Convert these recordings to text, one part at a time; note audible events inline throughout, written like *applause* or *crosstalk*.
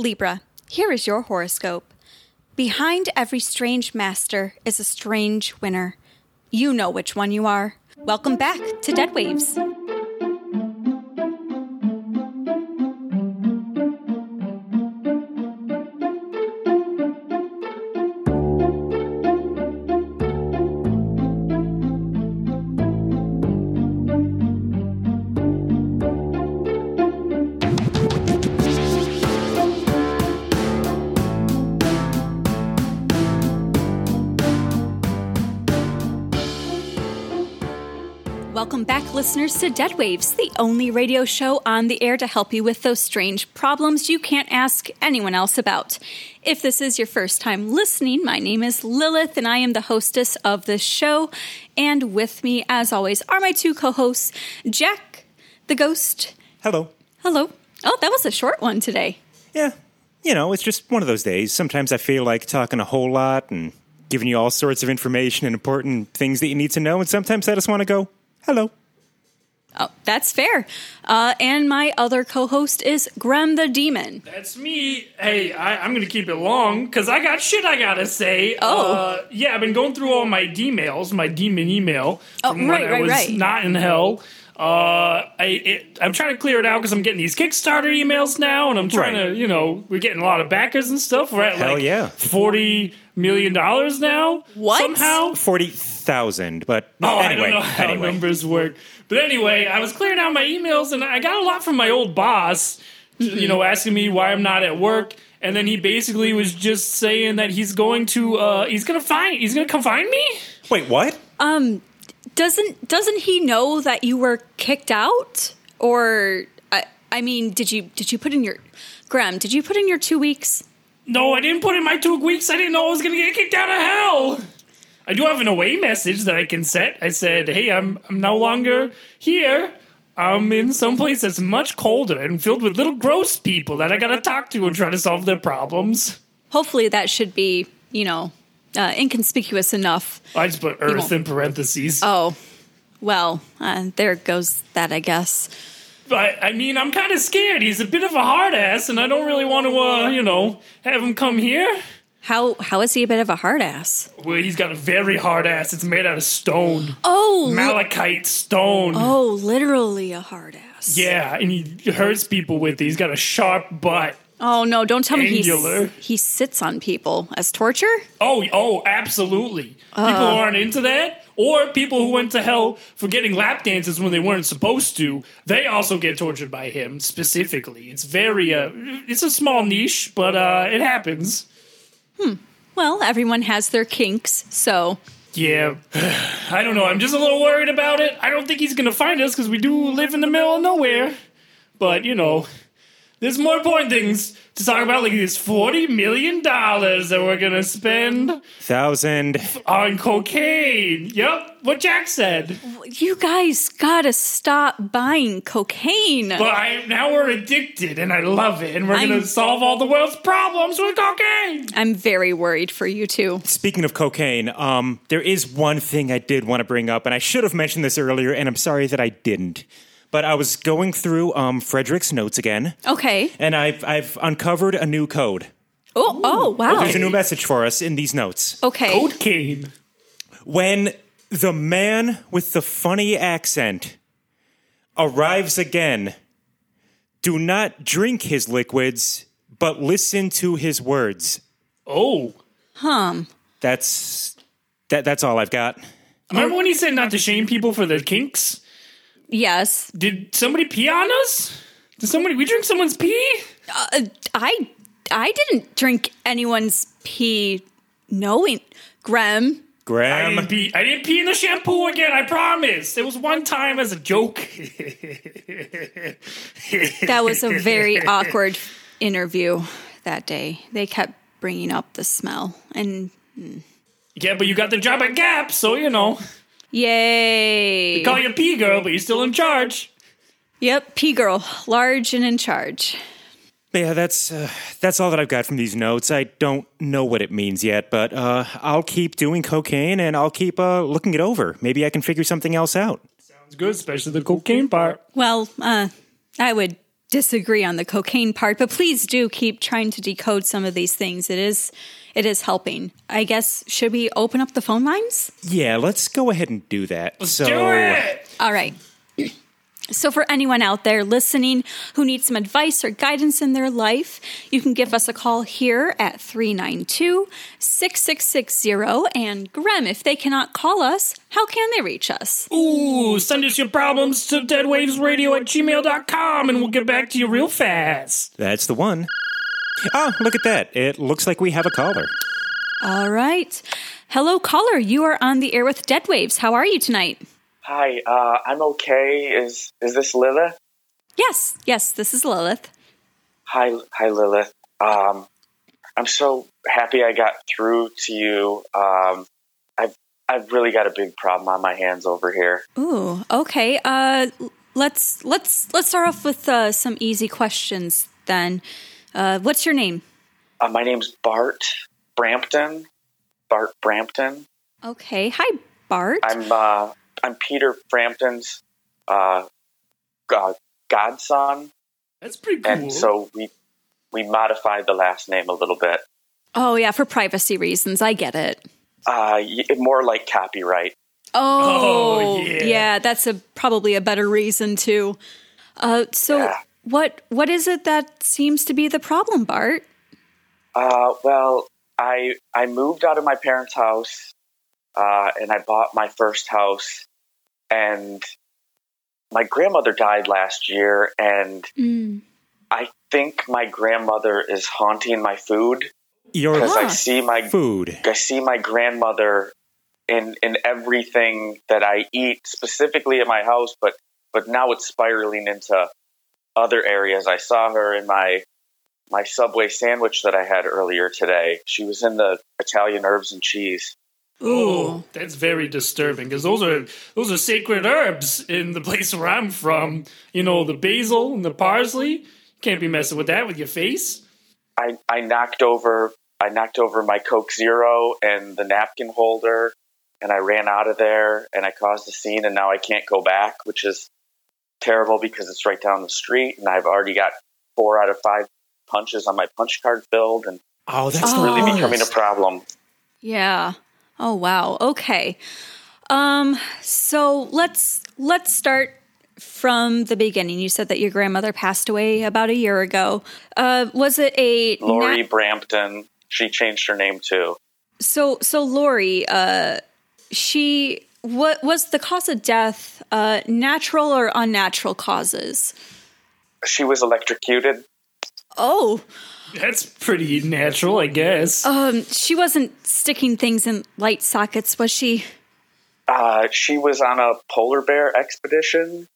Libra, here is your horoscope. Behind every strange master is a strange winner. You know which one you are. Welcome back to Dead Waves. Welcome back, listeners, to Dead Waves, the only radio show on the air to help you with those strange problems you can't ask anyone else about. If this is your first time listening, my name is Lilith and I am the hostess of this show. And with me, as always, are my two co hosts, Jack, the ghost. Hello. Hello. Oh, that was a short one today. Yeah, you know, it's just one of those days. Sometimes I feel like talking a whole lot and giving you all sorts of information and important things that you need to know, and sometimes I just want to go, hello. Oh, that's fair. Uh, and my other co host is Grem the Demon. That's me. Hey, I, I'm going to keep it long because I got shit I got to say. Oh. Uh, yeah, I've been going through all my D-mails, my demon email Oh, from right, when I right, was right. not in hell. Uh, I it, I'm trying to clear it out because I'm getting these Kickstarter emails now, and I'm trying Right. to, you know, we're getting a lot of backers and stuff. We're at Hell like yeah. forty million dollars now. What? Somehow. 40,000, but Oh, anyway. I don't know how anyway. numbers work. But anyway, I was clearing out my emails and I got a lot from my old boss, you know, asking me why I'm not at work. And then he basically was just saying that he's going to, uh, he's gonna find, he's gonna come find me. Wait, what? Doesn't doesn't he know that you were kicked out? Or I, I mean, did you did you put in your Graham? Did you put in your two weeks? No, I didn't put in my two weeks. I didn't know I was gonna get kicked out of hell. I do have an away message that I can set. I said, "Hey, I'm I'm no longer here. I'm in some place that's much colder and filled with little gross people that I gotta talk to and try to solve their problems." Hopefully, that should be you know uh, inconspicuous enough. I just put Earth in parentheses. Oh, well, uh, there goes that, I guess. But I mean, I'm kind of scared. He's a bit of a hard ass, and I don't really want to, uh, you know, have him come here. How how is he a bit of a hard ass? Well, he's got a very hard ass. It's made out of stone, Oh, malachite stone. oh, literally a hard ass. Yeah, and he hurts people with it. He's got a sharp butt. Oh no! Don't tell me he Angular. he sits on people as torture. Oh, oh, absolutely. People who aren't into that, or people who went to hell for getting lap dances when they weren't supposed to, they also get tortured by him specifically. It's very, uh, it's a small niche, but uh, it happens. Hmm. Well, everyone has their kinks, so Yeah, *sighs* I don't know. I'm just a little worried about it. I don't think he's gonna find us because we do live in the middle of nowhere. But you know, there's more important things to talk about, like this forty million dollars that we're gonna spend Thousand. on cocaine. Yep, what Jack said. you guys gotta stop buying cocaine. But I now we're addicted, and I love it, and we're I'm- gonna solve all the world's problems with cocaine. I'm very worried for you too. Speaking of cocaine, um, there is one thing I did want to bring up, and I should have mentioned this earlier, and I'm sorry that I didn't. But I was going through um, Frederick's notes again, Okay. and I've I've uncovered a new code. Oh, oh, wow. There's a new message for us in these notes. Okay. Cocaine. When the man with the funny accent arrives again, do not drink his liquids, but listen to his words. Oh. Hum. That's that. That's all I've got. Remember when he said not to shame people for their kinks? Yes. Did somebody pee on us? Did somebody we drink someone's pee? Uh, I I didn't drink anyone's pee knowing Grem. I Graham. didn't pee. I didn't pee in the shampoo again. I promise. It was one time as a joke. *laughs* That was a very awkward interview that day. They kept bringing up the smell and yeah, but you got the job at Gap, so you know. Yay. They call you pee girl, but you're still in charge. Yep, P girl, large and in charge. Yeah, that's uh, that's all that I've got from these notes. I don't know what it means yet, but uh, I'll keep doing cocaine and I'll keep uh, looking it over. Maybe I can figure something else out. Sounds good, especially the cocaine part. Well, uh, I would disagree on the cocaine part, but please do keep trying to decode some of these things. It is it is helping. I guess should we open up the phone lines? Yeah, let's go ahead and do that. so, Do it! All right. So, for anyone out there listening who needs some advice or guidance in their life, you can give us a call here at 392 6660. And Grem, if they cannot call us, how can they reach us? Ooh, send us your problems to deadwavesradio at gmail.com and we'll get back to you real fast. That's the one. Oh, look at that. It looks like we have a caller. All right. Hello, caller. You are on the air with Dead Waves. How are you tonight? Hi, uh, I'm okay. Is is this Lilith? Yes, yes, this is Lilith. Hi, hi, Lilith. Um, I'm so happy I got through to you. Um, I've I've really got a big problem on my hands over here. Ooh, okay. Uh, let's let's let's start off with uh, some easy questions then. Uh, what's your name? Uh, my name's Bart Brampton. Bart Brampton. Okay. Hi, Bart. I'm uh, I'm Peter Frampton's uh, god, godson, That's pretty cool. and so we we modified the last name a little bit. oh yeah, for privacy reasons. I get it. Uh, more like copyright. Oh, Oh, yeah. yeah. That's a probably a better reason too. Uh, so Yeah. what what is it that seems to be the problem, Bart? Uh, well, I I moved out of my parents' house, uh, and I bought my first house, and my grandmother died last year, and Mm. I think my grandmother is haunting my food because I see my food. I see my grandmother in in everything that I eat, specifically at my house, but but now it's spiraling into other areas. I saw her in my my Subway sandwich that I had earlier today. She was in the Italian herbs and cheese. Oh, that's very disturbing because those are those are sacred herbs in the *laughs* place where I'm from. You know, the basil and the parsley. Can't be messing with that with your face. I, I knocked over I knocked over my Coke Zero and the napkin holder and I ran out of there and I caused a scene and now I can't go back, which is terrible because it's right down the street and I've already got four out of five punches on my punch card filled and Oh, that's Oh. really the becoming a problem. Yeah. Oh wow. Okay. Um so let's let's start from the beginning. You said that your grandmother passed away about a year ago. Uh was it a Lori nat- Brampton, she changed her name too. so so Lori uh she what was the cause of death uh natural or unnatural causes? She was electrocuted. Oh, That's pretty natural, I guess. um she wasn't sticking things in light sockets, was she? Uh, she was on a polar bear expedition,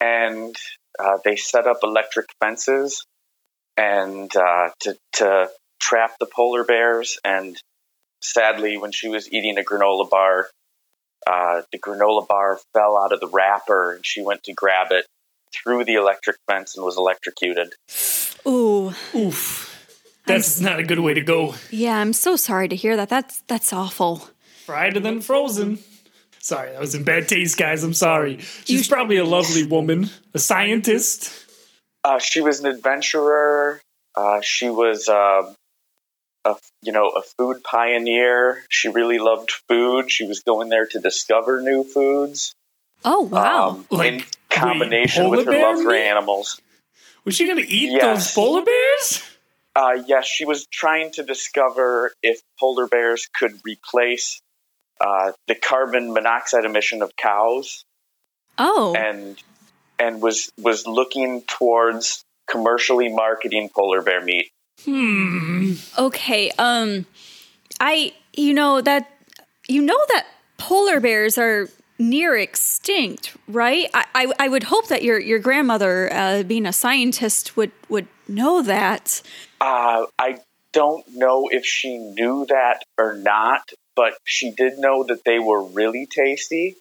and uh, they set up electric fences and uh, to to trap the polar bears. And sadly, when she was eating a granola bar, uh, the granola bar fell out of the wrapper, and she went to grab it through the electric fence and was electrocuted. Ooh. Oof. That's not a good way to go. Yeah, I'm so sorry to hear that. That's that's awful. Fried and then frozen. Sorry, that was in bad taste, guys. I'm sorry. She's probably a lovely woman, a scientist. Uh, she was an adventurer. Uh, she was, uh, a you know, a food pioneer. She really loved food. She was going there to discover new foods. Oh wow. um, Like, in combination wait, with her love for animals. Was she gonna eat Yes. those polar bears? Uh, yes, she was trying to discover if polar bears could replace uh, the carbon monoxide emission of cows, Oh, and and was was looking towards commercially marketing polar bear meat. Hmm. okay. Um, I you know that you know that polar bears are near extinct, right? I I, I would hope that your your grandmother, uh, being a scientist, would would know that. Uh, I don't know if she knew that or not, but she did know that they were really tasty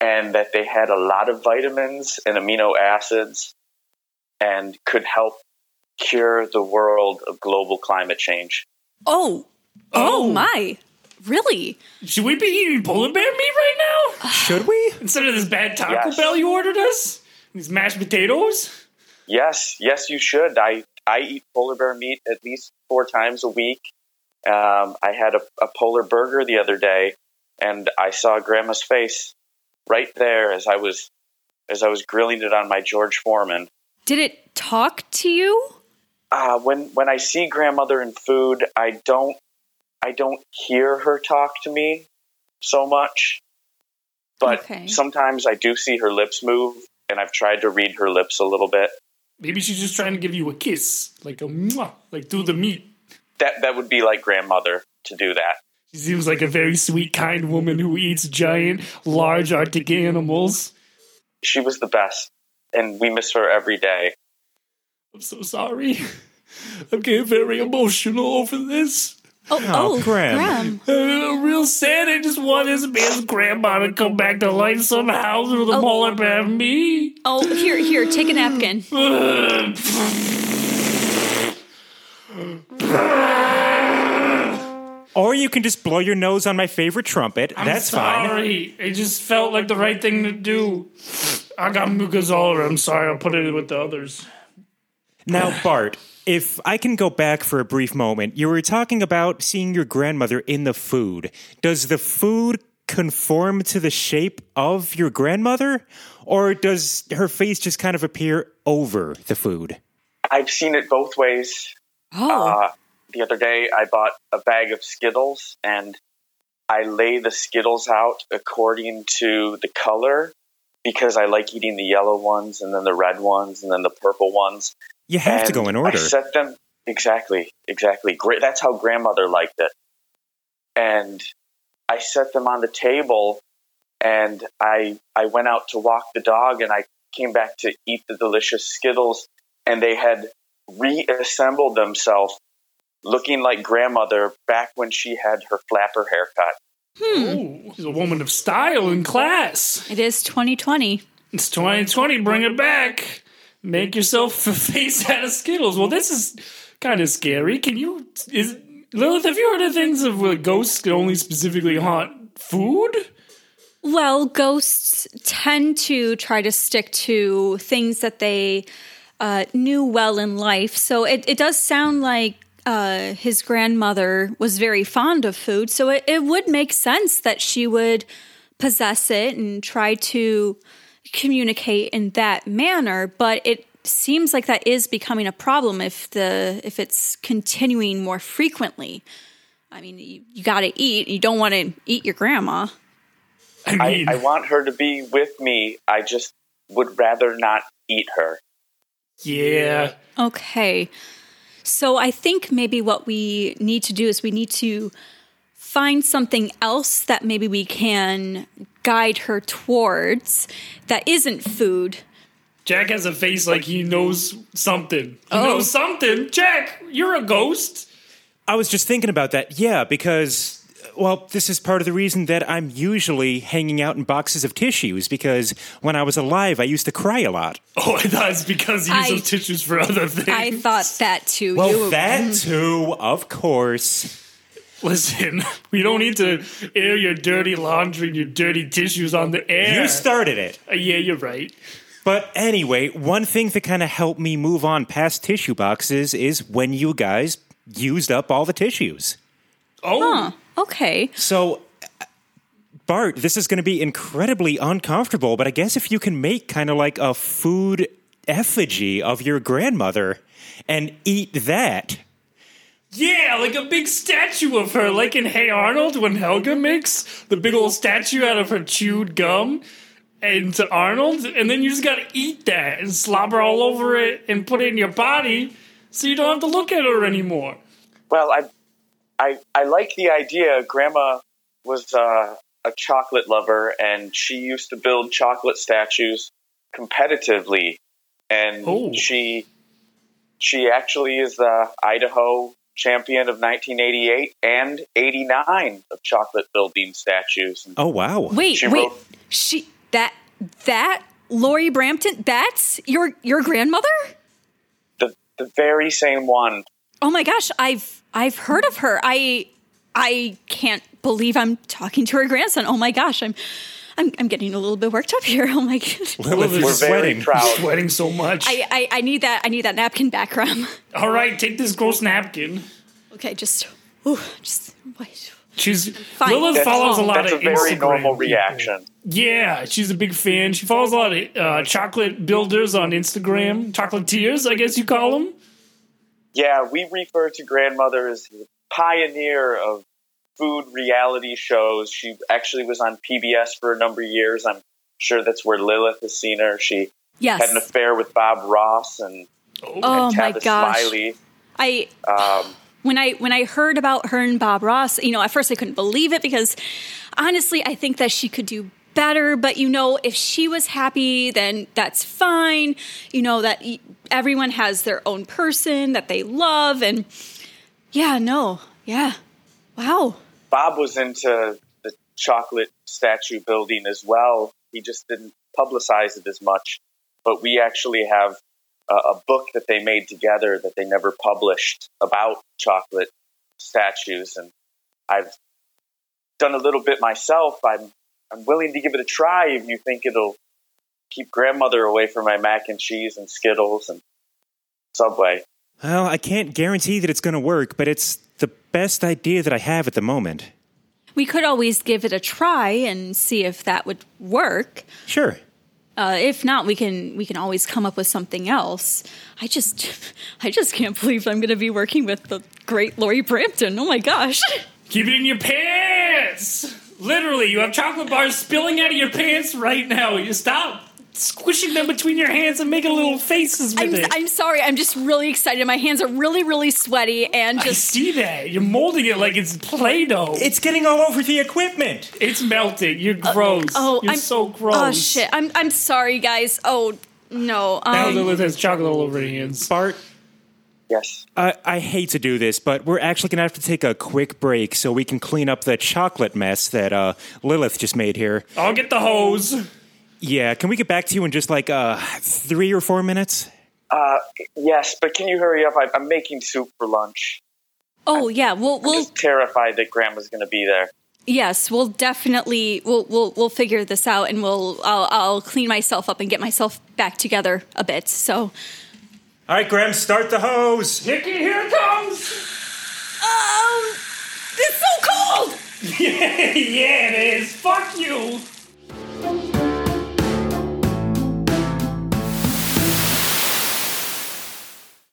and that they had a lot of vitamins and amino acids and could help cure the world of global climate change. Oh, oh, Oh. my, really? Should we be eating polar bear meat right now? *sighs* Should we? Instead of this bad Taco Yes. Bell you ordered us? These mashed potatoes? Yes, yes, you should. I, I eat polar bear meat at least four times a week. Um, I had a, a polar burger the other day, and I saw Grandma's face right there as I was as I was grilling it on my George Foreman. Did it talk to you? uh, when when I see grandmother in food, I don't I don't hear her talk to me so much, but Okay. sometimes I do see her lips move, and I've tried to read her lips a little bit. Maybe she's just trying to give you a kiss, like a mwah, like through the meat. That that would be like grandmother to do that. She seems like a very sweet, kind woman who eats giant, large Arctic animals. She was the best, and we miss her every day. I'm so sorry. *laughs* I'm getting very emotional over this. Oh, oh, Oh, Graham. Graham. *laughs* I'm real sad. I just want this man's grandma to come back to life somehow through the Oh. polar bear meat. Oh, here, here, take a napkin. *sighs* Or you can just blow your nose on my favorite trumpet. I'm That's fine. sorry. It just felt like the right thing to do. I got mucus all over. I'm sorry. I'll put it with the others. Now, Bart, if I can go back for a brief moment, you were talking about seeing your grandmother in the food. Does the food conform to the shape of your grandmother? Or does her face just kind of appear over the food? I've seen it both ways. Oh, Uh, the other day, I bought a bag of Skittles, and I lay the Skittles out according to the color because I like eating the yellow ones, and then the red ones, and then the purple ones. You have to go in order. I set them exactly, exactly. Great. That's how grandmother liked it. And I set them on the table, and I I went out to walk the dog, and I came back to eat the delicious Skittles, and they had reassembled themselves, looking like grandmother back when she had her flapper haircut. Ooh, she's a woman of style and class. it is 2020. It's 2020. Bring it back. Make yourself a *laughs* face out of Skittles. Well, this is kind of scary. Can you? Is Lilith? Have you heard of things of where ghosts can only specifically haunt food? Well, ghosts tend to try to stick to things that they uh, knew well in life. So it, it does sound like uh, his grandmother was very fond of food. So it, it would make sense that she would possess it and try to communicate in that manner. But it seems like that is becoming a problem if the if it's continuing more frequently. I mean, you, you got to eat. You don't want to eat your grandma. I I, mean, I want her to be with me. I just would rather not eat her. yeah. Okay. So I think maybe what we need to do is we need to find something else that maybe we can guide her towards that isn't food. Jack has a face like he knows something. He Oh. knows something. Jack, you're a ghost. I was just thinking about that. Yeah, because well, this is part of the reason that I'm usually hanging out in boxes of tissues because when I was alive, I used to cry a lot. *laughs* Oh, I thought it's because you use I- those tissues for other things. I thought that too. Well, You- that *laughs* too, of course. Listen, *laughs* we don't need to air your dirty laundry and your dirty tissues on the air. You started it. Uh, yeah, you're right. But anyway, one thing that kind of helped me move on past tissue boxes is when you guys used up all the tissues. Oh, okay. So, Bart, this is going to be incredibly uncomfortable, but I guess if you can make kind of like a food effigy of your grandmother and eat that, Yeah, like a big statue of her, like in Hey Arnold when Helga makes the big old statue out of her chewed gum into Arnold, and then you just gotta eat that and slobber all over it and put it in your body so you don't have to look at her anymore. Well, I, I, I like the idea. Grandma was uh, a chocolate lover, and she used to build chocolate statues competitively. And Oh. she, she actually is the Idaho champion of 1988 and 89 of chocolate building statues. And Oh wow. Wait, She wait. wrote- She that that Lori Brampton. That's your your grandmother. the, the very same one. Oh my gosh, I've I've heard of her. I I can't believe I'm talking to her grandson. Oh my gosh, I'm I'm, I'm getting a little bit worked up here. *laughs* Oh my gosh. Lilith We're is sweating. Sweating so much. I, I, I need that I need that napkin background. all right, take this gross napkin. Okay, just ooh, just wait. She's Fine. Lilith That's- follows a lot That's a of very Instagram normal people. reaction. Yeah, she's a big fan. She follows a lot of uh, chocolate builders on Instagram, chocolatiers, I guess you call them. Yeah, we refer to grandmother as the pioneer of food reality shows. She actually was on PBS for a number of years. I'm sure that's where Lilith has seen her. She Yes. had an affair with Bob Ross and, oh and my Tavis gosh. Smiley. I Um, when I when I heard about her and Bob Ross, you know, at first I couldn't believe it because honestly, I think that she could do better. But you know, if she was happy, then that's fine. You know that everyone has their own person that they love, and yeah, no, yeah, wow. Bob was into the chocolate statue building as well. He just didn't publicize it as much. But we actually have a, a book that they made together that they never published about chocolate statues. And I've done a little bit myself. I'm I'm willing to give it a try if you think it'll keep grandmother away from my mac and cheese and Skittles and Subway. Well, I can't guarantee that it's going to work, but it's the best idea that I have at the moment. We could always give it a try and see if that would work. Sure. Uh, if not, we can we can always come up with something else. I just *laughs* I just can't believe I'm going to be working with the great Lori Brampton. Oh my gosh! Keep it in your pants! Literally, you have chocolate bars spilling out of your pants right now. You stop squishing them between your hands and making little faces with I'm, it. I'm sorry. I'm just really excited. My hands are really really sweaty and I see that. You're molding it like it's Play Doh. It's getting all over the equipment. It's melting. You're gross. oh You're I'm so gross. Oh shit! I'm I'm sorry, guys. Oh no. Now Um, Lilith has chocolate all over her hands. Bart, Yes. I, I hate to do this, but we're actually going to have to take a quick break so we can clean up the chocolate mess that uh, Lilith just made here. I'll get the hose. Yeah, can we get back to you in just like uh, three or four minutes? Uh, yes, but can you hurry up? I, I'm making soup for lunch. oh yeah. We'll I'm we'll just terrified that Grandma's going to be there. yes. We'll definitely we'll we'll we'll figure this out and we'll I'll I'll clean myself up and get myself back together a bit. So. All right, Graham, start the hose. Hickey, here it comes. Oh, it's so cold. *laughs* yeah, it is. Fuck you.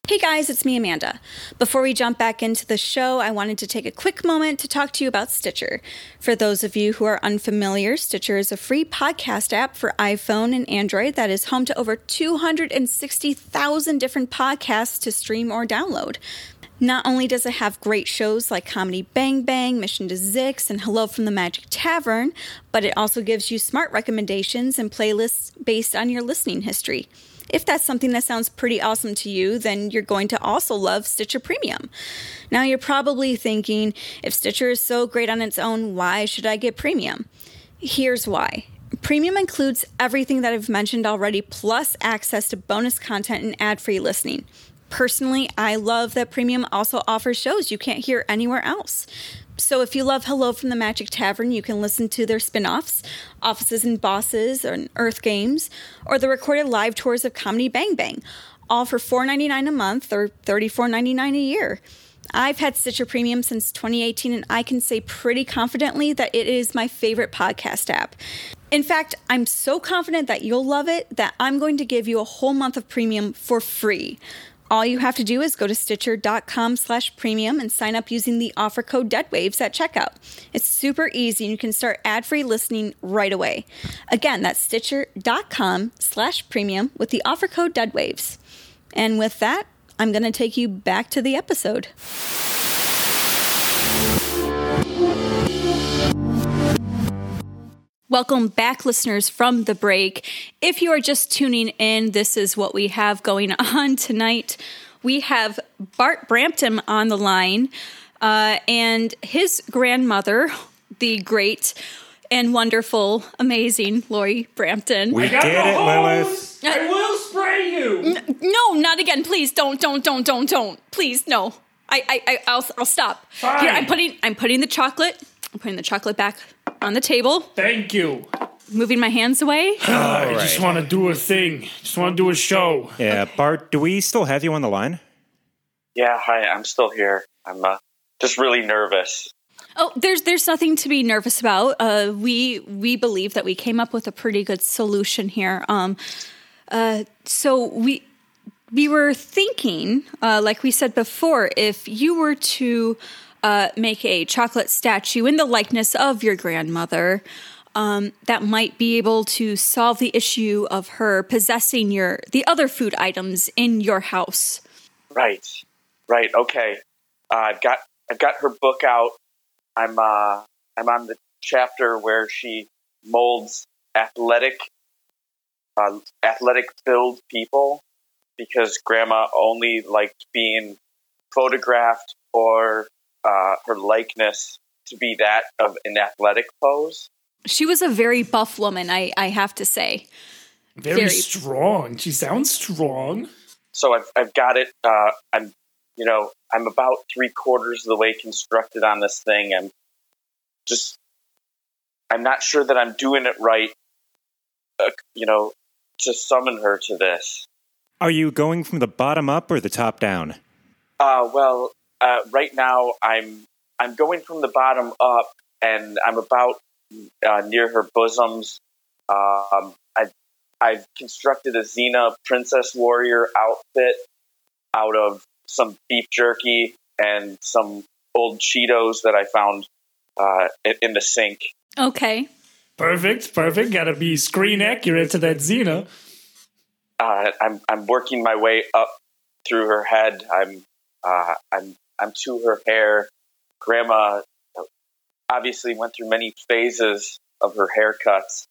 Hey guys, it's me, Amanda. Before we jump back into the show, I wanted to take a quick moment to talk to you about Stitcher. For those of you who are unfamiliar, Stitcher is a free podcast app for iPhone and Android that is home to over 260,000 different podcasts to stream or download. Not only does it have great shows like Comedy Bang Bang, Mission to Zyxx, and Hello from the Magic Tavern, but it also gives you smart recommendations and playlists based on your listening history. If that's something that sounds pretty awesome to you, then you're going to also love Stitcher Premium. Now, you're probably thinking, if Stitcher is so great on its own, why should I get Premium? Here's why. Premium includes everything that I've mentioned already, plus access to bonus content and ad free listening. Personally, I love that Premium also offers shows you can't hear anywhere else. So if you love Hello from the Magic Tavern, you can listen to their spin offs, Offices and Bosses, and Earth Games, or the recorded live tours of Comedy Bang Bang, all for $4.99 a month or $34.99 a year. I've had Stitcher Premium since 2018, and I can say pretty confidently that it is my favorite podcast app. In fact, I'm so confident that you'll love it that I'm going to give you a whole month of premium for free. All you have to do is go to stitcher.com slash premium and sign up using the offer code deadwaves at checkout. It's super easy and you can start ad-free listening right away. Again that's stitcher.com slash premium with the offer code deadwaves. And with that i'm going to take you back to the episode Welcome back, listeners, from the break. If you are just tuning in, this is what we have going *laughs* on tonight. We have Bart Brampton on the line uh, and his grandmother, the great and wonderful, amazing Lori Brampton. We Got get the it, hose. Lilith. I will spray you. no, not again, please. Don't, don't, don't, don't, don't. Please, no. I, I, I I'll, I'll stop. Fine. Here, I'm putting, I'm putting the chocolate. I'm putting the chocolate back on the table. Thank you. Moving my hands away. *sighs* I just want to do a thing. Just want to do a show. Yeah, Bart, do we still have you on the line? Yeah, hi, I'm still here. I'm uh, just really nervous. Oh, there's there's nothing to be nervous about. Uh, we we believe that we came up with a pretty good solution here. Um, uh, so we we were thinking, uh, like we said before, if you were to uh, make a chocolate statue in the likeness of your grandmother, um, that might be able to solve the issue of her possessing your the other food items in your house. Right, right, okay. Uh, I've got I've got her book out. I'm uh, I'm on the chapter where she molds athletic, uh, athletic filled people because Grandma only liked being photographed or uh, her likeness to be that of an athletic pose. She was a very buff woman, I, I have to say. Very, Very. strong. She sounds strong. so I've, I've got it. Uh, I'm, you know, I'm about three quarters of the way constructed on this thing. I'm just, I'm not sure that I'm doing it right. Uh, you know, to summon her to this. Are you going from the bottom up or the top down? Uh, well, uh, right now I'm, I'm going from the bottom up, and I'm about uh, near her bosoms. Um, I've, I've constructed a Xena Princess Warrior outfit out of some beef jerky and some old Cheetos that I found uh, in, in the sink. Okay. Perfect, perfect. Gotta be screen accurate to that Xena. Uh, I'm I'm working my way up through her head. I'm uh, I'm I'm to her hair. Grandma obviously went through many phases of her haircuts,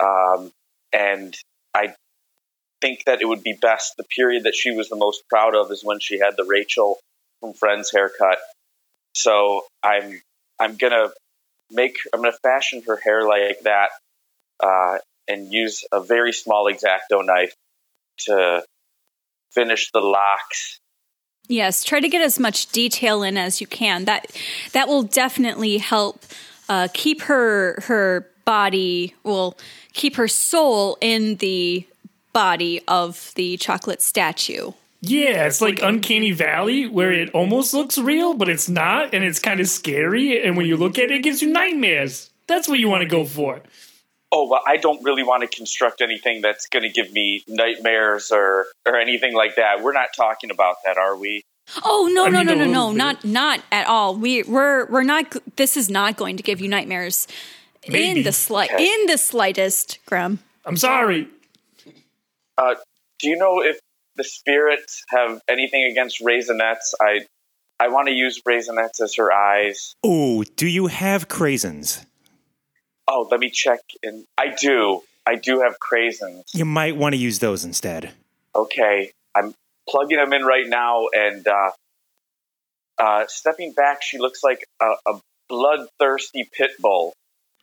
um, and I think that it would be best. The period that she was the most proud of is when she had the Rachel from Friends haircut. So I'm I'm gonna make I'm gonna fashion her hair like that, uh, and use a very small exacto knife to finish the locks. Yes, try to get as much detail in as you can. That that will definitely help uh, keep her her body, will keep her soul in the body of the chocolate statue. Yeah, it's like Uncanny Valley, where it almost looks real, but it's not, and it's kind of scary. And when you look at it, it gives you nightmares. That's what you want to go for. Oh, well, I don't really want to construct anything that's going to give me nightmares or or anything like that. We're not talking about that, are we? Oh no I no mean, no no no bit. not not at all. We we're we're not. This is not going to give you nightmares Maybe. in the slight Okay. in the slightest, Graham. I'm sorry. Uh, do you know if the spirits have anything against raisinets? I I want to use raisinets as her eyes. Oh, do you have craisins? Oh, let me check. In I do. I do have craisins. You might want to use those instead. Okay, I'm plugging them in right now, and uh, uh, stepping back, she looks like a, a bloodthirsty pit bull.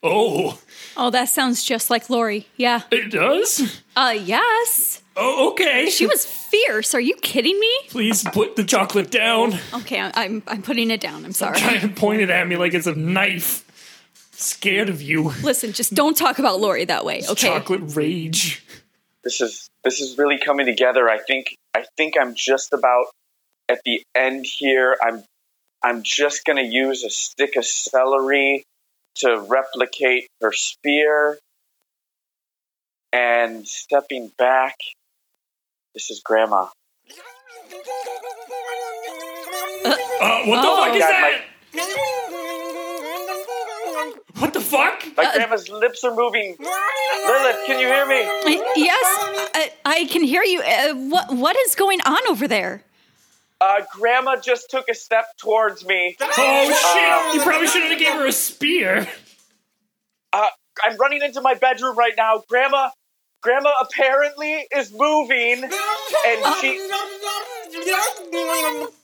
Oh, Oh, that sounds just like Lori. Yeah. it does? Uh, yes. Oh, okay. She was fierce. Are you kidding me? Please put the chocolate down. Okay, I- I'm I'm putting it down. I'm sorry. Trying to point it at me like it's a knife. Scared of you. Listen, just don't talk about Lori that way, okay? Chocolate rage. This is this is really coming together. I think I think I'm just about at the end here. I'm I'm just gonna use a stick of celery to replicate her spear. And stepping back, this is Grandma. Uh, what the fuck is God, that? What the fuck? My grandma's lips are moving. Lilith, can you hear me? Yes, I, I can hear you. Uh, what what is going on over there? Uh, grandma just took a step towards me. Oh shit! You probably shouldn't have gave her a spear. Uh, I'm running into my bedroom right now. Grandma, grandma apparently is moving, and she. *laughs*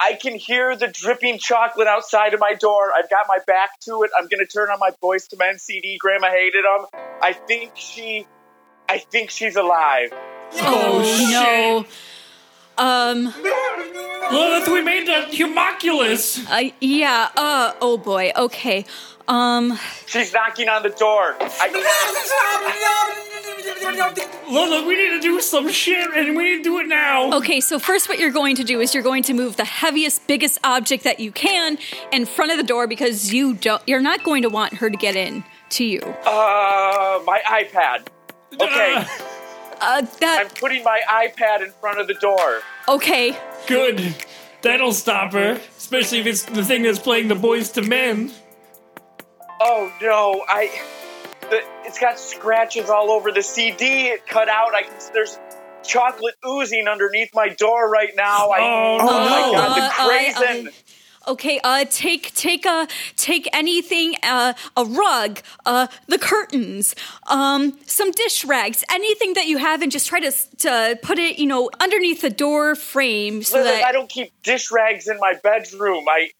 I can hear the dripping chocolate outside of my door. I've got my back to it. I'm gonna turn on my Boyz II Men CD. Grandma hated them. I think she, I think she's alive. Oh, no. Um. Lilith, we made the humoculus. I yeah. Uh. Oh boy. Okay. Um. She's knocking on the door. I, *laughs* Lilith, we need to do some shit, and we need to do it now. Okay. So first, what you're going to do is you're going to move the heaviest, biggest object that you can in front of the door because you don't. You're not going to want her to get in to you. uh, my iPad. Okay, Uh, Uh. That. I'm putting my iPad in front of the door. Okay. good. That'll stop her, especially if it's the thing that's playing the Boyz II Men. Oh no, I. The, it's got scratches all over the CD. It cut out. I can. There's chocolate oozing underneath my door right now. I, Oh, oh my no. god, the Uh, uh, uh I- I- Okay, uh, take take a take anything, uh, a rug, uh, the curtains, um, some dish rags, anything that you have, and just try to to put it, you know, underneath the door frame so Lilith, that I don't keep dish rags in my bedroom. I.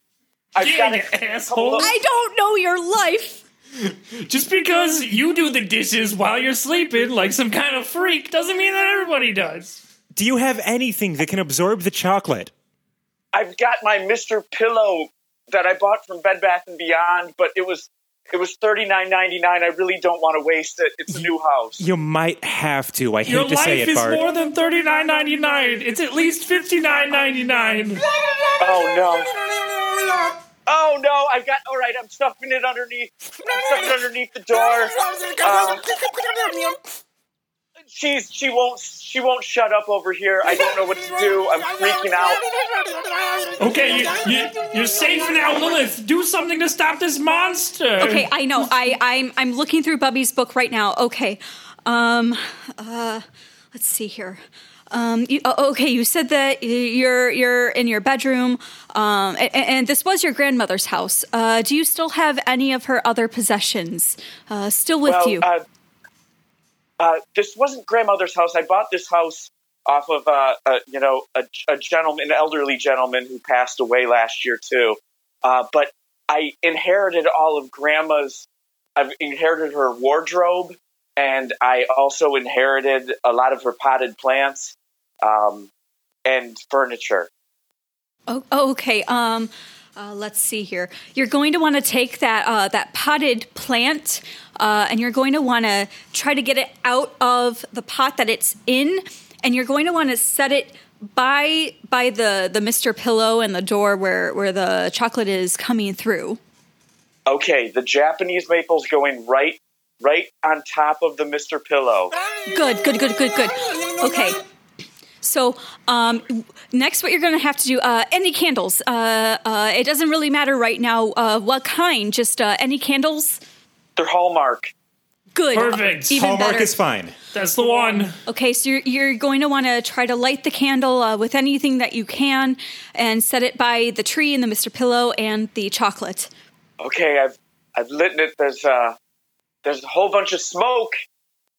I've Yeah, got you *laughs* asshole. I don't know your life. Just because you do the dishes while you're sleeping like some kind of freak doesn't mean that everybody does. Do you have anything that can absorb the chocolate? I've got my Mr. Pillow that I bought from Bed Bath and Beyond, but it was it was thirty nine ninety nine. I really don't want to waste it. It's a new house. You might have to. I hate Your to say it, Bart. Your life it, is Bart. more than thirty nine ninety nine. It's at least fifty nine ninety nine. Oh no. Oh no! I've got. All right, I'm stuffing it underneath. I'm stuffing it underneath the door. Uh, *laughs* she's she won't she won't shut up over here. I don't know what to do. I'm freaking out. Okay, you, you, you're safe now, Lilith. Do something to stop this monster. Okay, I know. I I'm I'm looking through Bubby's book right now. Okay, um, uh, let's see here. Um, you, oh, okay, you said that you're you're in your bedroom, um, and, and this was your grandmother's house. Uh, do you still have any of her other possessions uh, still with Well, you? uh, uh, this wasn't grandmother's house. I bought this house off of uh, uh, you know a, a gentleman, an elderly gentleman who passed away last year too. Uh, but I inherited all of grandma's. I've inherited her wardrobe, and I also inherited a lot of her potted plants um, and furniture. Oh, okay. Um, uh, let's see here. You're going to want to take that uh, that potted plant, uh, and you're going to want to try to get it out of the pot that it's in, and you're going to want to set it by by the the Mister Pillow and the door where where the chocolate is coming through. Okay, the Japanese maple's going right, right on top of the Mister Pillow. Good, good, good, good, good. Okay. So um, next, what you're going to have to do? Uh, any candles? Uh, uh, it doesn't really matter right now. Uh, what kind? Just uh, any candles? They're Hallmark. Good. Perfect. Even Hallmark better. is fine. That's the one. Okay, so you're, you're going to want to try to light the candle uh, with anything that you can, and set it by the tree and the Mister Pillow and the chocolate. okay, I've I've lit it. There's uh there's a whole bunch of smoke.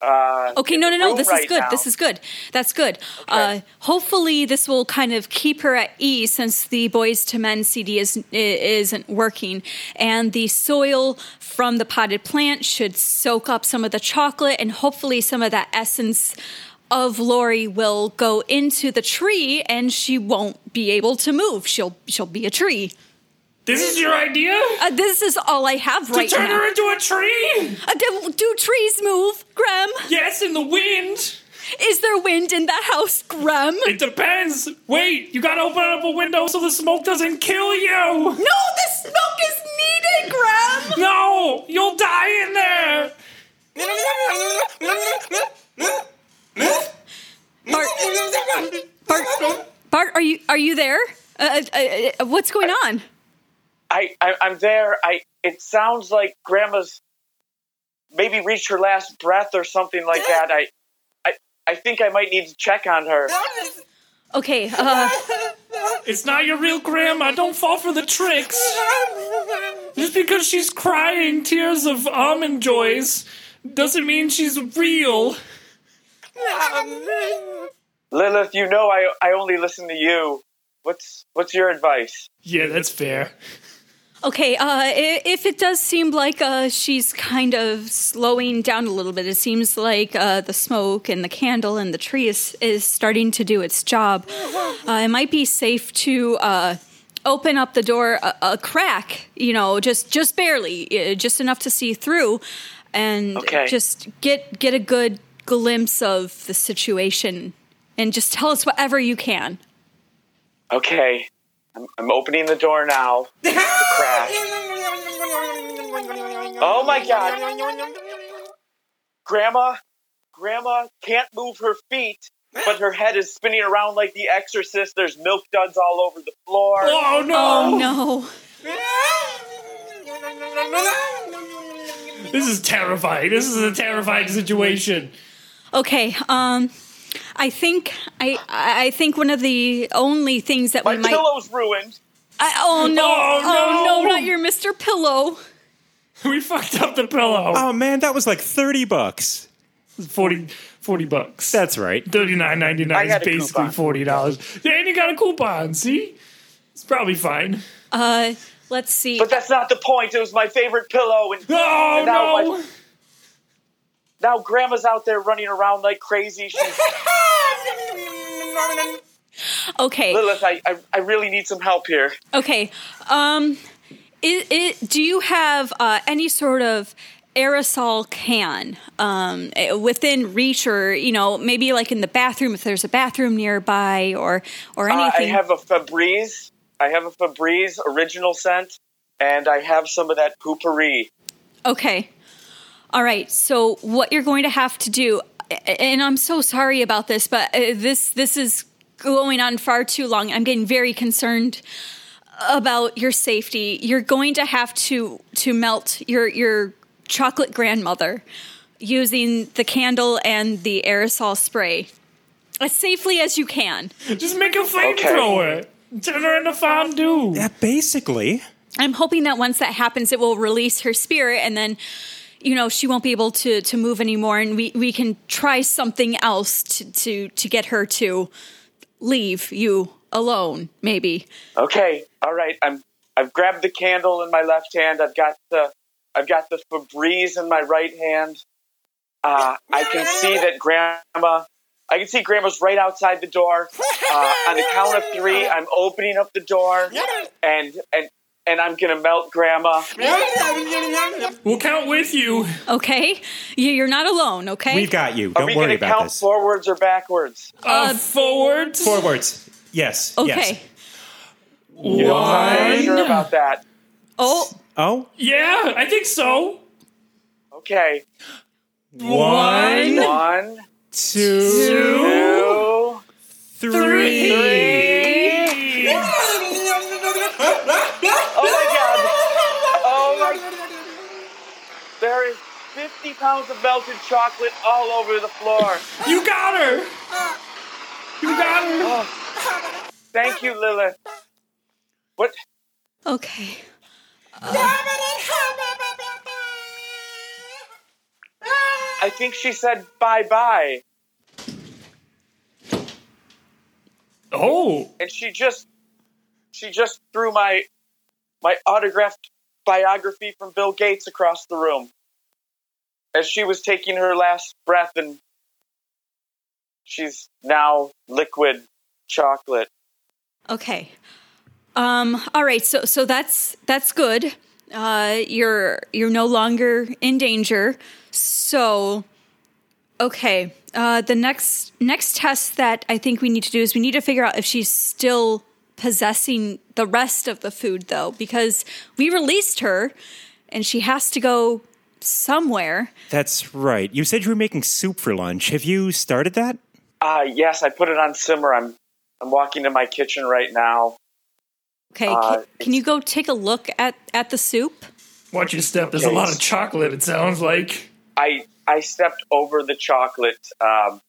Uh, Okay, no, no, no. This right is good. now. This is good. That's good. Uh, hopefully, this will kind of keep her at ease since the Boyz II Men CD is isn't working, and the soil from the potted plant should soak up some of the chocolate, and hopefully, some of that essence of Lori will go into the tree, and she won't be able to move. She'll she'll be a tree. This is your idea? Uh, this is all I have right now. to turn now. her into a tree? Uh, do, do trees move, Graham? Yes, in the wind. Is there wind in the house, Graham? It depends. Wait, you gotta open up a window so the smoke doesn't kill you. No, the smoke is needed, Graham. No, you'll die in there. Bart, Bart, Bart, are you are you there? Uh, uh, uh, what's going on? I, I I'm there. I it sounds like Grandma's maybe reached her last breath or something like that. I I I think I might need to check on her. Okay, uh, It's not your real grandma. Don't fall for the tricks. Just because she's crying tears of almond joys doesn't mean she's real. Lilith, you know I I only listen to you. What's what's your advice? Yeah, that's fair. Okay. Uh, if it does seem like uh, she's kind of slowing down a little bit, it seems like uh, the smoke and the candle and the tree is is starting to do its job. Uh, it might be safe to. Uh, Open up the door a, a crack, you know, just just barely, uh, just enough to see through, and Okay. just get get a good glimpse of the situation, and just tell us whatever you can. Okay. I'm, I'm opening the door now. *laughs* The crack. Oh my god. Grandma, Grandma can't move her feet, but her head is spinning around like the exorcist. There's milk duds all over the floor. Oh no! Oh no! This is terrifying. This is a terrifying situation. Okay, um, I think I I think one of the only things that My we might. pillow's ruined. I, oh no! Oh, Oh no! no. Not your Mr. Pillow. *laughs* We fucked up the pillow. Oh man, that was like 30 bucks. 40, 40 bucks. That's right. Thirty nine ninety I nine is had a basically coupon. forty dollars. Yeah, and you got a coupon. See, it's probably fine. Uh, let's see. But that's not the point. It was my favorite pillow, and Oh now no! my- now Grandma's out there running around like crazy. She's *laughs* Okay, Lilith. I, I I really need some help here. okay. Um, it, it, do you have uh, any sort of aerosol can um, within reach, or you know, maybe like in the bathroom if there's a bathroom nearby, or or Uh, I have a Febreze. I have a Febreze original scent, and I have some of that Poo-Pourri. Okay. All right. So what you're going to have to do, and I'm so sorry about this, but uh, this this is going on far too long. I'm getting very concerned about your safety. You're going to have to to melt your your chocolate grandmother using the candle and the aerosol spray as safely as you can. Just make a flamethrower. Turn her into fondue. Yeah, basically. I'm hoping that once that happens, it will release her spirit, and then, you know, she won't be able to to move anymore, and we we can try something else to to to get her to leave you alone, maybe. Okay, all right. I'm. I've grabbed the candle in my left hand. I've got the. I've got the Febreze in my right hand. Uh, I can see that Grandma. I can see Grandma's right outside the door. Uh, on the count of three, I'm opening up the door, *laughs* and and and I'm gonna melt Grandma. We'll count with you. Okay, You- you're not alone. Okay. We've got you. Don't we worry gonna about count this. forwards or backwards? Uh, forward. Forwards. Yes. okay. Yes. You know, I'm not sure about that. Oh, Oh, Yeah, I think so. Okay, One, one, two, two, three. three. 50 pounds of melted chocolate all over the floor. You got her. You got her. Oh. Thank you, Lilith. What? okay. I think she said bye bye, Oh, and she just she just threw my my autographed biography from Bill Gates across the room as she was taking her last breath, and she's now liquid chocolate. Okay. Um, all right, so so that's that's good. Uh, you're you're no longer in danger. So, okay. Uh, the next next test that I think we need to do is we need to figure out if she's still possessing the rest of the food, though, because we released her, and she has to go somewhere. That's right. You said you were making soup for lunch. Have you started that? Uh, yes, I put it on simmer. I'm I'm walking to my kitchen right now. Okay, Uh, can, can you go take a look at at the soup? Watch your step. There's a lot of chocolate. It sounds like. I I stepped over the chocolate. Um,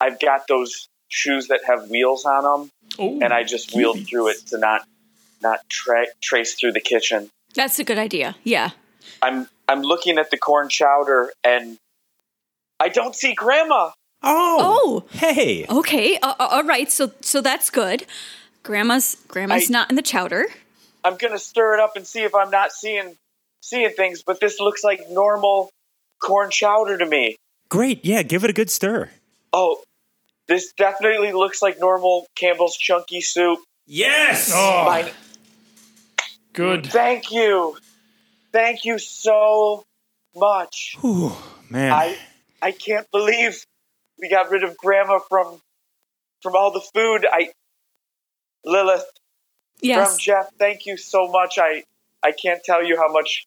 I've got those shoes that have wheels on them, Oh, and I just wheeled through it to not not tra- trace through the kitchen. That's a good idea. Yeah. I'm I'm looking at the corn chowder, and I don't see Grandma. Oh, Oh, hey. okay. Uh, uh, all right. So so that's good. Grandma's grandma's I- not in the chowder. I'm gonna stir it up and see if I'm not seeing seeing things, but this looks like normal corn chowder to me. Great. Yeah, give it a good stir. Oh, this definitely looks like normal Campbell's chunky soup. Yes. oh, Mine- good. Thank you. Thank you so much. Ooh, man. I I can't believe we got rid of grandma from from all the food. I Lilith Yes. from Jeff, thank you so much. I I can't tell you how much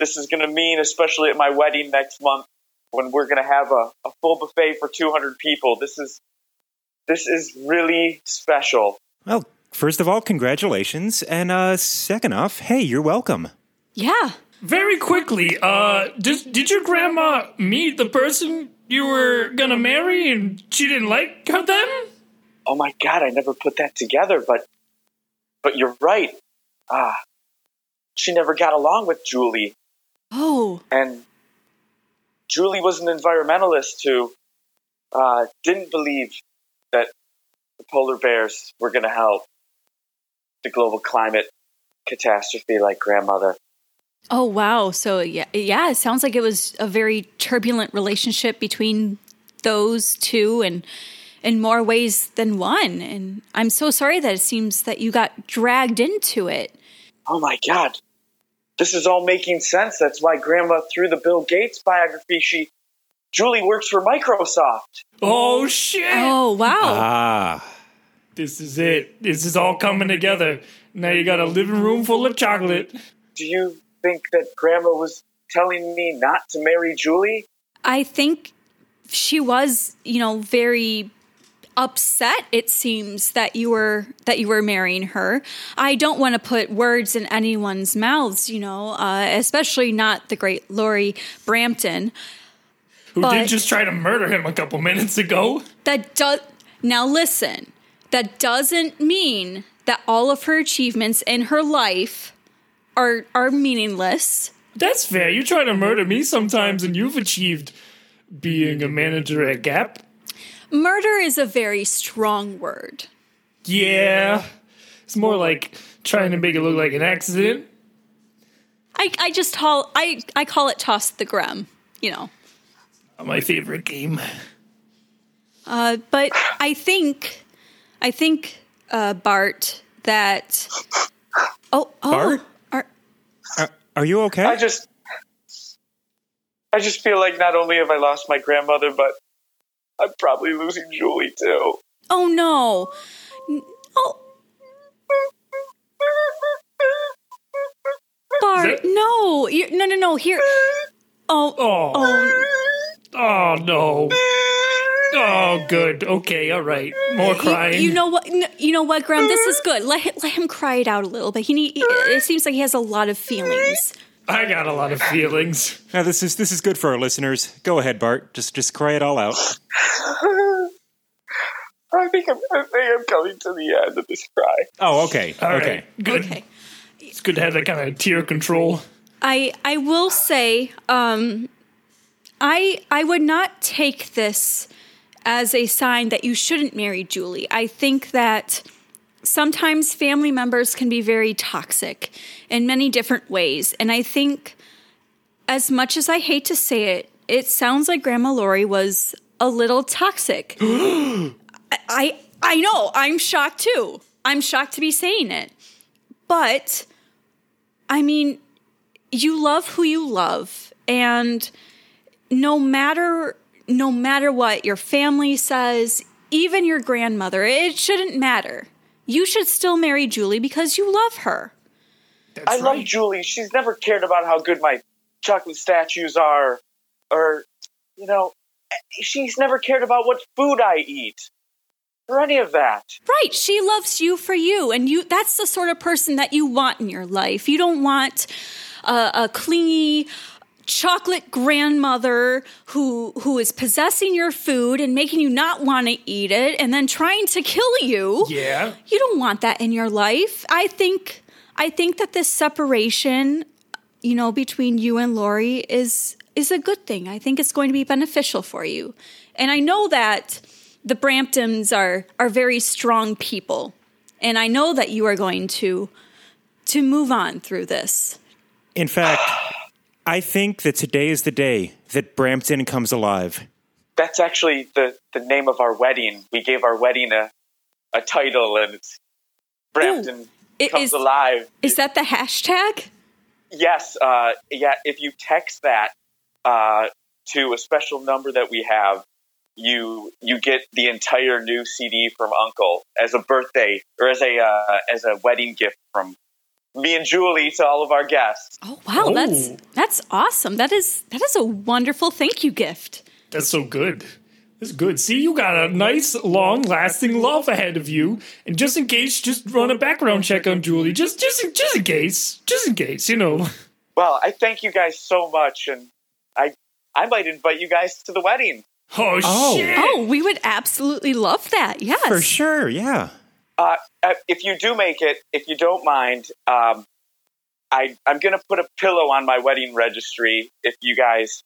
this is going to mean, especially at my wedding next month when we're going to have a, a full buffet for 200 people. This is this is really special. well, first of all, congratulations, and uh, second off, hey, you're welcome. Yeah. Very quickly, uh, did, did your grandma meet the person you were gonna marry and she didn't like her then? Oh my god, I never put that together, but but you're right. Ah, she never got along with Julie, Oh. and Julie was an environmentalist who uh, didn't believe that the polar bears were going to help the global climate catastrophe like grandmother. Oh wow. So yeah, yeah. It sounds like it was a very turbulent relationship between those two, and in more ways than one. And I'm so sorry that it seems that you got dragged into it. Oh my god, this is all making sense. That's why grandma threw the Bill Gates biography. She Julie works for Microsoft. Oh shit! Oh wow. Ah. This is it. This is all coming together. Now you got a living room full of chocolate. Do you think that grandma was telling me not to marry Julie? I think she was, you know, very upset it seems that you were that you were marrying her i don't want to put words in anyone's mouths you know uh, especially not the great Laurie brampton Who But- did just try to murder him a couple minutes ago? that does now listen that doesn't mean that all of her achievements in her life are are meaningless That's fair. You try to murder me sometimes, and you've achieved being a manager at Gap. murder is a very strong word Yeah. It's more like trying to make it look like an accident. i, I just call I, I call it toss the grum you know My favorite game. Uh, but I think, I think, uh, Bart, that. Oh, oh, Bart? Are, Are, are you okay? I just I just feel like not only have I lost my grandmother, but I'm probably losing Julie too. oh no, oh Bart, no, you no, no, no. Here, oh, Oh. oh, Oh, no. Oh, good. Okay, all right. More crying. you know what? You know what, Graham? This is good. Let him, let him cry it out a little bit. He need. It seems like he has a lot of feelings. I got a lot of feelings. now this is this is good for our listeners. Go ahead, Bart. Just just cry it all out. *laughs* I think I'm, I think I'm coming to the end of this cry. Oh, okay. All right, okay. Good. Okay. It's good to have that kind of tear control. I I will say, um, I I would not take this as a sign that you shouldn't marry Julie. I think that sometimes family members can be very toxic in many different ways, and I think, as much as I hate to say it, it sounds like Grandma Lori was a little toxic. I, *gasps* I I know I'm shocked too. I'm shocked to be saying it, but I mean you love who you love and no matter no matter what your family says even your grandmother it shouldn't matter you should still marry julie because you love her That's I right. love Julie. She's never cared about how good my chocolate statues are, or you know, she's never cared about what food I eat. or any of that. Right. She loves you for you. And you that's the sort of person that you want in your life. You don't want a, a clingy chocolate grandmother who who is possessing your food and making you not want to eat it and then trying to kill you. Yeah. You don't want that in your life. I think I think that this separation, you know, between you and Lori is is a good thing. I think it's going to be beneficial for you. And I know that the Bramptons are are very strong people. And I know that you are going to to move on through this. In fact, I think that today is the day that Brampton comes alive. That's actually the, the name of our wedding. We gave our wedding a, a title, and it's Brampton It comes is- alive. Is that the hashtag? Yes, uh, yeah. If you text that uh, to a special number that we have, you you get the entire new CD from Uncle as a birthday or as a uh, as a wedding gift from me and Julie to all of our guests. Oh wow, that's Oh. that's awesome. That is that is a wonderful thank you gift. That's so good. That's good. See, you got a nice, long lasting love ahead of you. And just in case, just run a background check on Julie. Just just just in case. Just in case, you know. Well, I thank you guys so much, and I I might invite you guys to the wedding. Oh, Oh. shit. Oh, we would absolutely love that. Yes. For sure, yeah. Uh, uh, if you do make it, if you don't mind, um, I I'm gonna put a pillow on my wedding registry. If you guys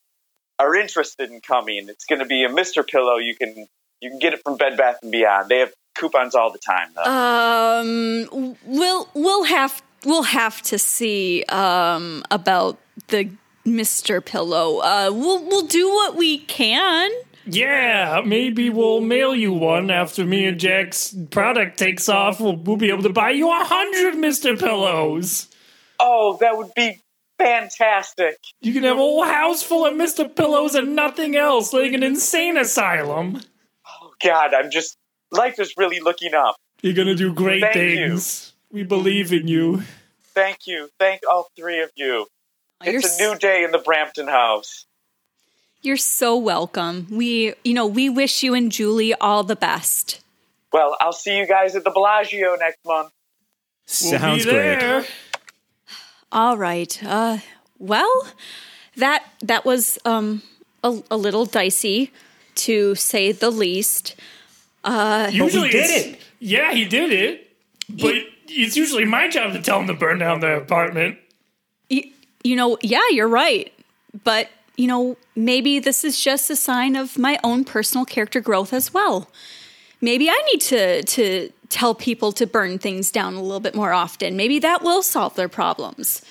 are interested in coming, it's gonna be a Mister Pillow. You can you can get it from Bed Bath and Beyond. They have coupons all the time. Though. Um we'll we'll have we'll have to see um about the Mr. Pillow. Uh we'll we'll do what we can. Yeah, maybe we'll mail you one after me and Jack's product takes off. We'll, we'll be able to buy you a hundred Mr. Pillows. oh, that would be fantastic. You can have a whole house full of Mr. Pillows and nothing else, like an insane asylum. Oh God, I'm just life is really looking up. You're gonna do great Thank you. things. We believe in you. Thank you, thank all three of you. You're It's a new day in the Brampton house. You're so welcome. We you know, we wish you and Julie all the best. Well, I'll see you guys at the Bellagio next month. We'll Sounds be great. there. All right. Uh, well, that that was um, a, a little dicey, to say the least. Uh, Usually did it. Yeah, he did it. But it's usually my job to tell him to burn down their apartment. You, you know, yeah, you're right. But you know, maybe this is just a sign of my own personal character growth as well. Maybe I need to to tell people to burn things down a little bit more often. Maybe that will solve their problems.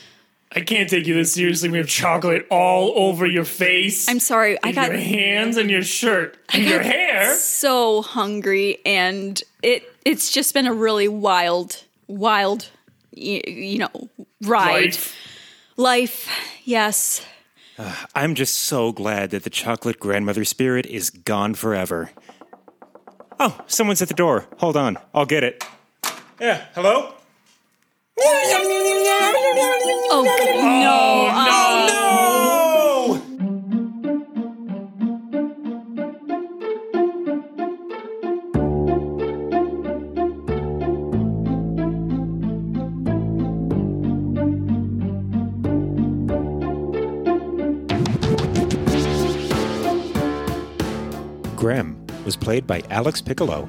I can't take you this seriously. We have chocolate all over your face. I'm sorry. I got your hands and your shirt and your hair. so hungry and it it's just been a really wild wild y- you know ride Life. life yes I'm just so glad that the chocolate grandmother spirit is gone forever. Oh, someone's at the door. Hold on, I'll get it. Yeah, hello? oh no oh, was played by Alex Piccolo.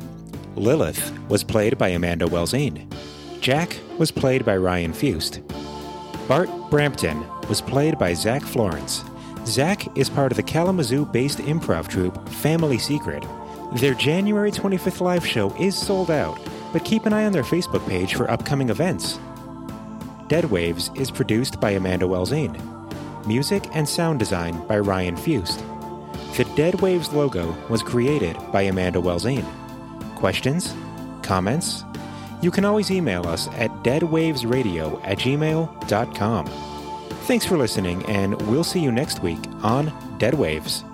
Lilith was played by Amanda Welzane. Jack was played by Ryan Fust. Bart Brampton was played by Zach Florence. Zach is part of the Kalamazoo based improv troupe Family Secret. Their January 25th live show is sold out, but keep an eye on their Facebook page for upcoming events. Dead Waves is produced by Amanda Welzane. Music and sound design by Ryan Fust. The Dead Waves logo was created by Amanda Welzane. Questions? Comments? You can always email us at deadwavesradio at gmail.com. Thanks for listening, and we'll see you next week on Dead Waves.